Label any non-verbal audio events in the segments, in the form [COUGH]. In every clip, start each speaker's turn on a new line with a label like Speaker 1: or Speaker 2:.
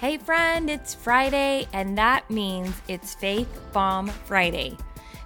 Speaker 1: Hey, friend, it's Friday, and that means it's Faith Bomb Friday.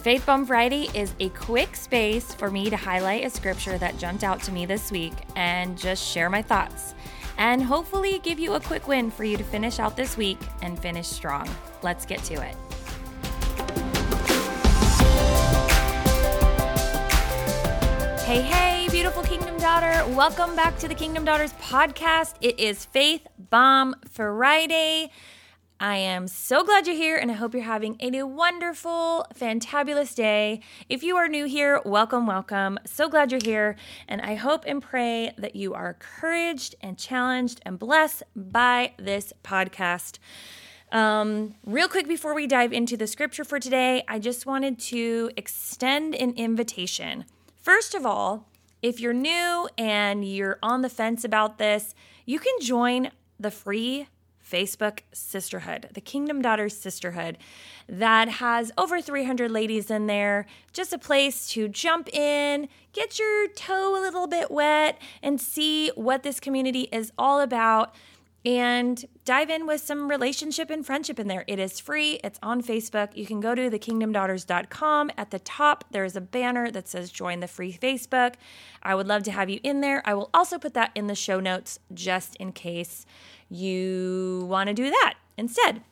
Speaker 1: Faith Bomb Friday is a quick space for me to highlight a scripture that jumped out to me this week and just share my thoughts, and hopefully give you a quick win for you to finish out this week and finish strong. Let's get to it. Hey, hey, beautiful Kingdom Daughter. Welcome back to the Kingdom Daughters podcast. It is Faith Bomb Friday. I am so glad you're here and I hope you're having a wonderful, fantabulous day. If you are new here, welcome, welcome. So glad you're here. And I hope and pray that you are encouraged and challenged and blessed by this podcast. Um, real quick before we dive into the scripture for today, I just wanted to extend an invitation. First of all, if you're new and you're on the fence about this, you can join the free Facebook Sisterhood, the Kingdom Daughters Sisterhood, that has over 300 ladies in there. Just a place to jump in, get your toe a little bit wet, and see what this community is all about and dive in with some relationship and friendship in there. It is free, it's on Facebook. You can go to thekingdomdaughters.com. At the top, there is a banner that says join the free Facebook. I would love to have you in there. I will also put that in the show notes just in case you want to do that instead.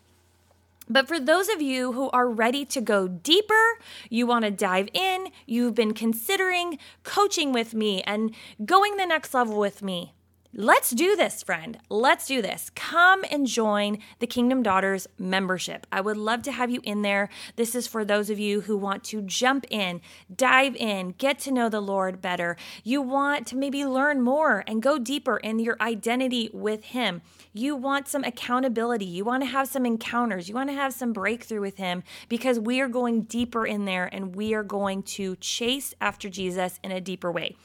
Speaker 1: But for those of you who are ready to go deeper, you want to dive in, you've been considering coaching with me and going the next level with me, Let's do this, friend. Let's do this. Come and join the Kingdom Daughters membership. I would love to have you in there. This is for those of you who want to jump in, dive in, get to know the Lord better. You want to maybe learn more and go deeper in your identity with Him. You want some accountability. You want to have some encounters. You want to have some breakthrough with Him because we are going deeper in there and we are going to chase after Jesus in a deeper way.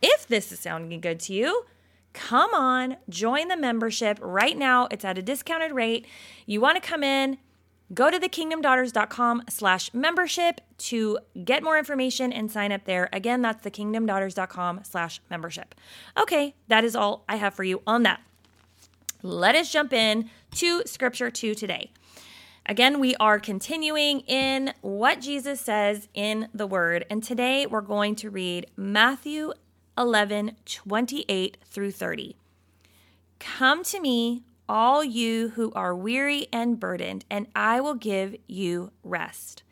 Speaker 1: If this is sounding good to you, come on, join the membership right now. It's at a discounted rate. You want to come in, go to thekingdomdaughters.com slash membership to get more information and sign up there. Again, that's thekingdomdaughters.com slash membership. Okay, that is all I have for you on that. Let us jump in to scripture two today. Again, we are continuing in what Jesus says in the Word, and today we're going to read Matthew 11 28 through 30. Come to me, all you who are weary and burdened, and I will give you rest.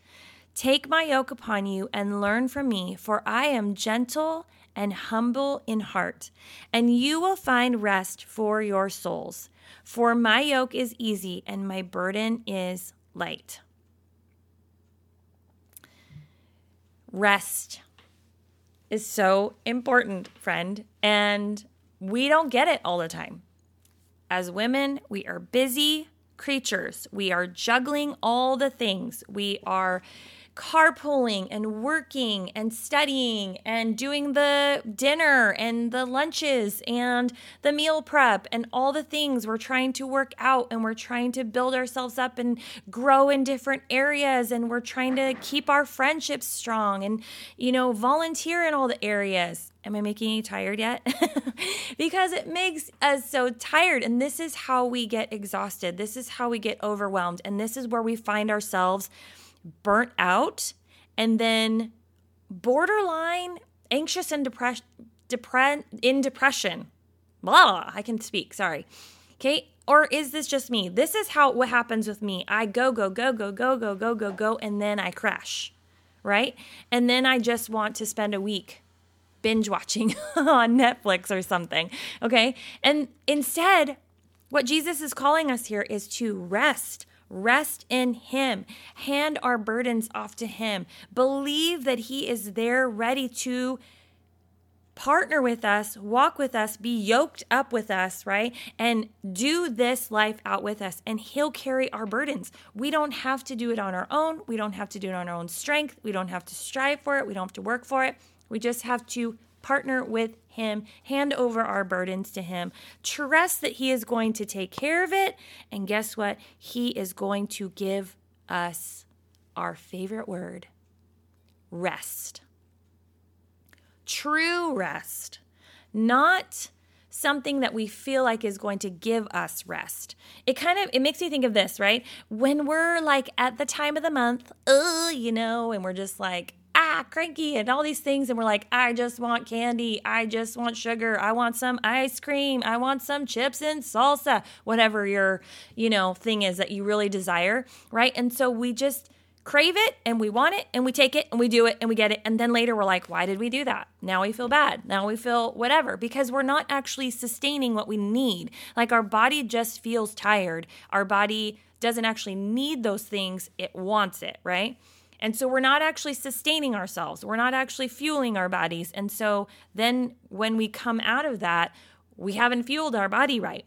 Speaker 1: Take my yoke upon you and learn from me, for I am gentle and humble in heart, and you will find rest for your souls. For my yoke is easy and my burden is light. Rest is so important, friend. And we don't get it all the time. As women, we are busy creatures. We are juggling all the things. We are carpooling and working and studying and doing the dinner and the lunches and the meal prep and all the things we're trying to work out and we're trying to build ourselves up and grow in different areas and we're trying to keep our friendships strong and you know volunteer in all the areas Am I making you tired yet? [LAUGHS] because it makes us so tired. And this is how we get exhausted. This is how we get overwhelmed. And this is where we find ourselves burnt out, and then borderline anxious and depression depre- in depression. Blah, I can speak, sorry. Okay? Or is this just me? This is how what happens with me. I go go go go go go go go go and then I crash. Right? And then I just want to spend a week binge watching [LAUGHS] on Netflix or something. Okay? And instead, what Jesus is calling us here is to rest Rest in Him. Hand our burdens off to Him. Believe that He is there ready to partner with us, walk with us, be yoked up with us, right? And do this life out with us. And He'll carry our burdens. We don't have to do it on our own. We don't have to do it on our own strength. We don't have to strive for it. We don't have to work for it. We just have to partner with Him, hand over our burdens to Him, trust that He is going to take care of it. And guess what? He is going to give us our favorite word rest. True rest. not something that we feel like is going to give us rest. It kind of it makes me think of this, right? When we're like at the time of the month, uh, you know, and we're just like ah cranky and all these things and we're like I just want candy, I just want sugar, I want some ice cream, I want some chips and salsa, whatever your, you know, thing is that you really desire, right? And so we just crave it and we want it and we take it and we do it and we get it. And then later we're like, why did we do that? Now we feel bad. Now we feel whatever because we're not actually sustaining what we need. Like our body just feels tired. Our body doesn't actually need those things, it wants it, right? And so we're not actually sustaining ourselves. We're not actually fueling our bodies. And so then when we come out of that, we haven't fueled our body right.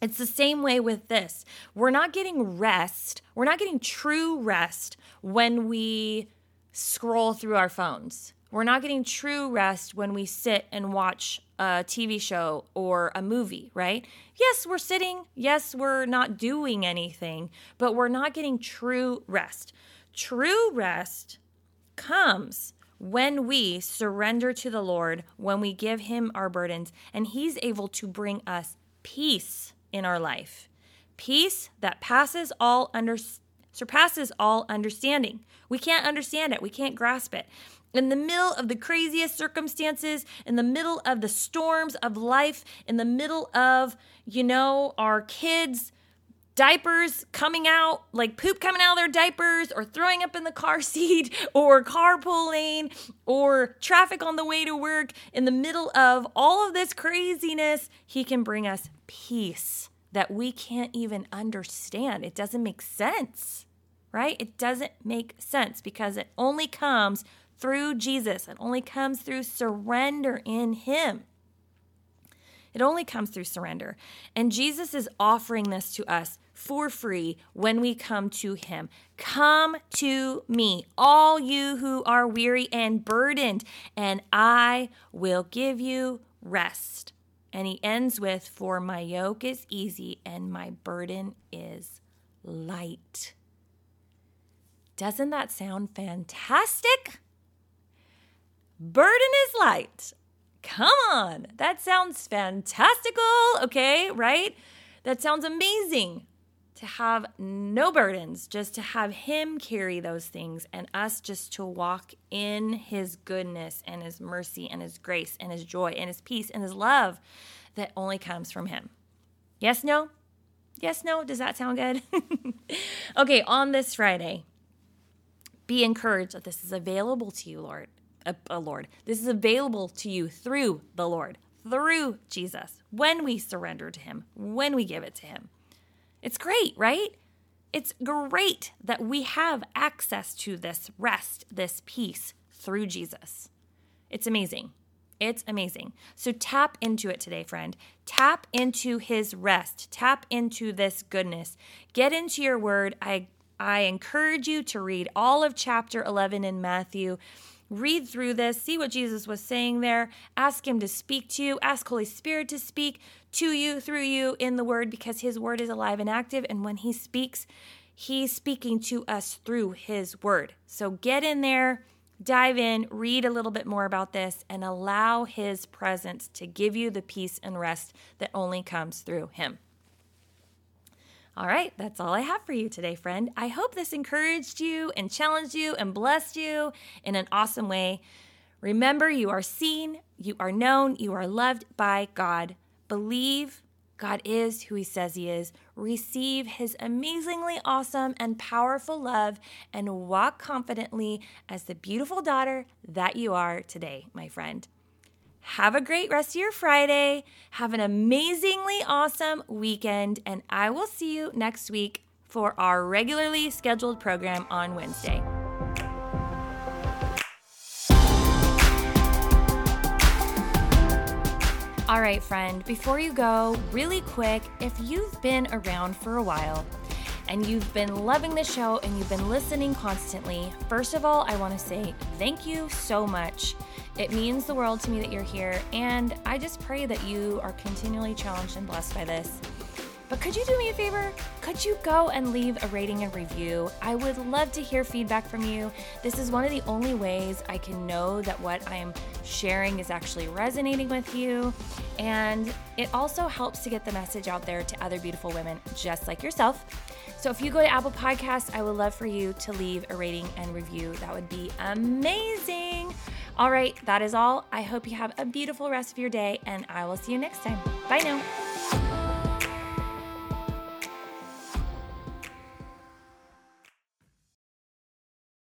Speaker 1: It's the same way with this. We're not getting rest. We're not getting true rest when we scroll through our phones. We're not getting true rest when we sit and watch a TV show or a movie, right? Yes, we're sitting. Yes, we're not doing anything, but we're not getting true rest. True rest comes when we surrender to the Lord, when we give Him our burdens, and He's able to bring us peace in our life. Peace that passes all under surpasses all understanding. We can't understand it. We can't grasp it. In the middle of the craziest circumstances, in the middle of the storms of life, in the middle of, you know, our kids diapers coming out, like poop coming out of their diapers, or throwing up in the car [LAUGHS] seat, or carpooling, or traffic on the way to work, in the middle of all of this craziness, He can bring us peace that we can't even understand. It doesn't make sense, right? It doesn't make sense because it only comes through Jesus, it only comes through surrender in Him. It only comes through surrender. And Jesus is offering this to us for free when we come to Him. Come to me, all you who are weary and burdened, and I will give you rest. And he ends with, For my yoke is easy and my burden is light. Doesn't that sound fantastic? Burden is light. Come on, that sounds fantastical, okay, right? That sounds amazing to have no burdens, just to have Him carry those things and us just to walk in His goodness and His mercy and His grace and His joy and His peace and His love that only comes from Him. Yes, no? Yes, no? Does that sound good? [LAUGHS] okay, on this Friday, be encouraged that this is available to you, Lord. A, uh, Lord. This is available to you through the Lord, through Jesus, when we surrender to Him, when we give it to Him. It's great, right? It's great that we have access to this rest, this peace through Jesus. It's amazing. It's amazing. So tap into it today, friend. Tap into his rest. Tap into this goodness. Get into your word. I I encourage you to read all of chapter 11 in Matthew. Read through this, see what Jesus was saying there, ask him to speak to you, ask Holy Spirit to speak to you, through you in the Word, because His Word is alive and active. And when He speaks, He's speaking to us through His Word. So get in there, dive in, read a little bit more about this, and allow His presence to give you the peace and rest that only comes through Him. All right, that's all I have for you today, friend. I hope this encouraged you and challenged you and blessed you in an awesome way. Remember, you are seen, you are known, you are loved by God. Believe God is who He says He is. Receive His amazingly awesome and powerful love and walk confidently as the beautiful daughter that you are today, my friend. Have a great rest of your Friday. Have an amazingly awesome weekend, and I will see you next week for our regularly scheduled program on Wednesday. All right, friend, before you go, really quick, if you've been around for a while and you've been loving the show and you've been listening constantly, first of all, I want to say thank you so much. It means the world to me that you're here, and I just pray that you are continually challenged and blessed by this. But could you do me a favor? Could you go and leave a rating and review? I would love to hear feedback from you. This is one of the only ways I can know that what I am sharing is actually resonating with you. And it also helps to get the message out there to other beautiful women just like yourself. So if you go to Apple Podcasts, I would love for you to leave a rating and review. That would be amazing. All right, that is all. I hope you have a beautiful rest of your day, and I will see you next time. Bye now.